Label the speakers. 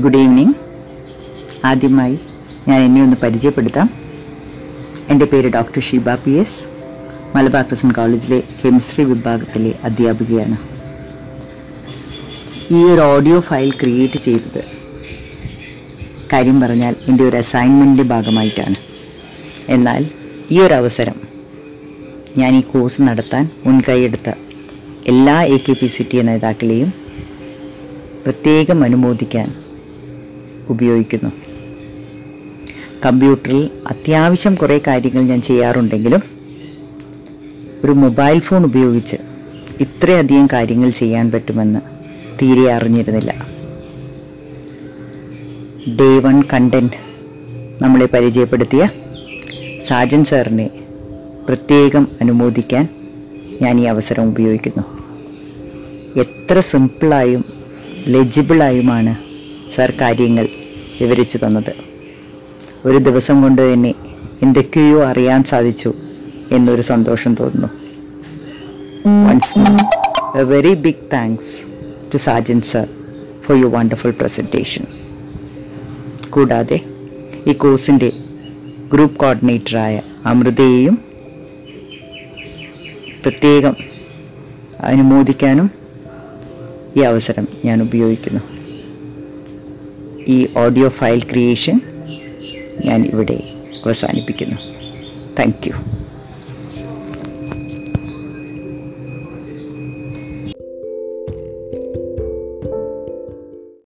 Speaker 1: Good evening ആദ്യമായി ഞാൻ എന്നെ ഒന്ന് പരിചയപ്പെടുത്താം. എന്റെ പേര് doctor Sheeba P S. Malabar Christian കോളേജിലെ കെമിസ്ട്രി വിഭാഗത്തിലെ അധ്യാപികയാണ്. ഈ ഒരു ഓഡിയോ ഫയൽ ക്രിയേറ്റ് ചെയ്തത് കാര്യം പറഞ്ഞാൽ എന്റെ ഒരു അസൈൻമെന്റിന്റെ ഭാഗമായിട്ടാണ്. എന്നാൽ ഈ ഒരു അവസരം ഞാൻ ഈ കോഴ്സ് നടത്താൻ മുൻകൈയെടുത്ത എല്ലാ A K P C T നേതാക്കളെയും പ്രത്യേകം അനുമോദിക്കാൻ ഉപയോഗിക്കുന്നു. കമ്പ്യൂട്ടറിൽ അത്യാവശ്യം കുറേ കാര്യങ്ങൾ ഞാൻ ചെയ്യാറുണ്ടെങ്കിലും ഒരു മൊബൈൽ ഫോൺ ഉപയോഗിച്ച് ഇത്രയധികം കാര്യങ്ങൾ ചെയ്യാൻ പറ്റുമെന്ന് തീരെ അറിഞ്ഞിരുന്നില്ല. ഡേ വൺ കണ്ടന്റ് നമ്മളെ പരിചയപ്പെടുത്തിയ സാജൻ സാറിനെ പ്രത്യേകം അനുമോദിക്കാൻ ഞാൻ ഈ അവസരം ഉപയോഗിക്കുന്നു. എത്ര സിമ്പിളായും ലെജിബിളായുമാണ് സാർ കാര്യങ്ങൾ വിവരിച്ചു തന്നത്. ഒരു ദിവസം കൊണ്ട് തന്നെ എന്തൊക്കെയോ അറിയാൻ സാധിച്ചു എന്നൊരു സന്തോഷം തോന്നുന്നു. Once a very big thanks to Sajan sir for you wonderful presentation കൂടാതെ ഈ കോഴ്സിന്റെ ഗ്രൂപ്പ് കോർഡിനേറ്ററായ അമൃതയെയും പ്രത്യേകം അനുമോദിക്കാനും ഈ അവസരം ഞാൻ ഉപയോഗിക്കുന്നു. ഈ ഓഡിയോ ഫയൽ ക്രിയേഷൻ ഞാൻ ഇവിടെ അവസാനിപ്പിക്കുന്നു. താങ്ക്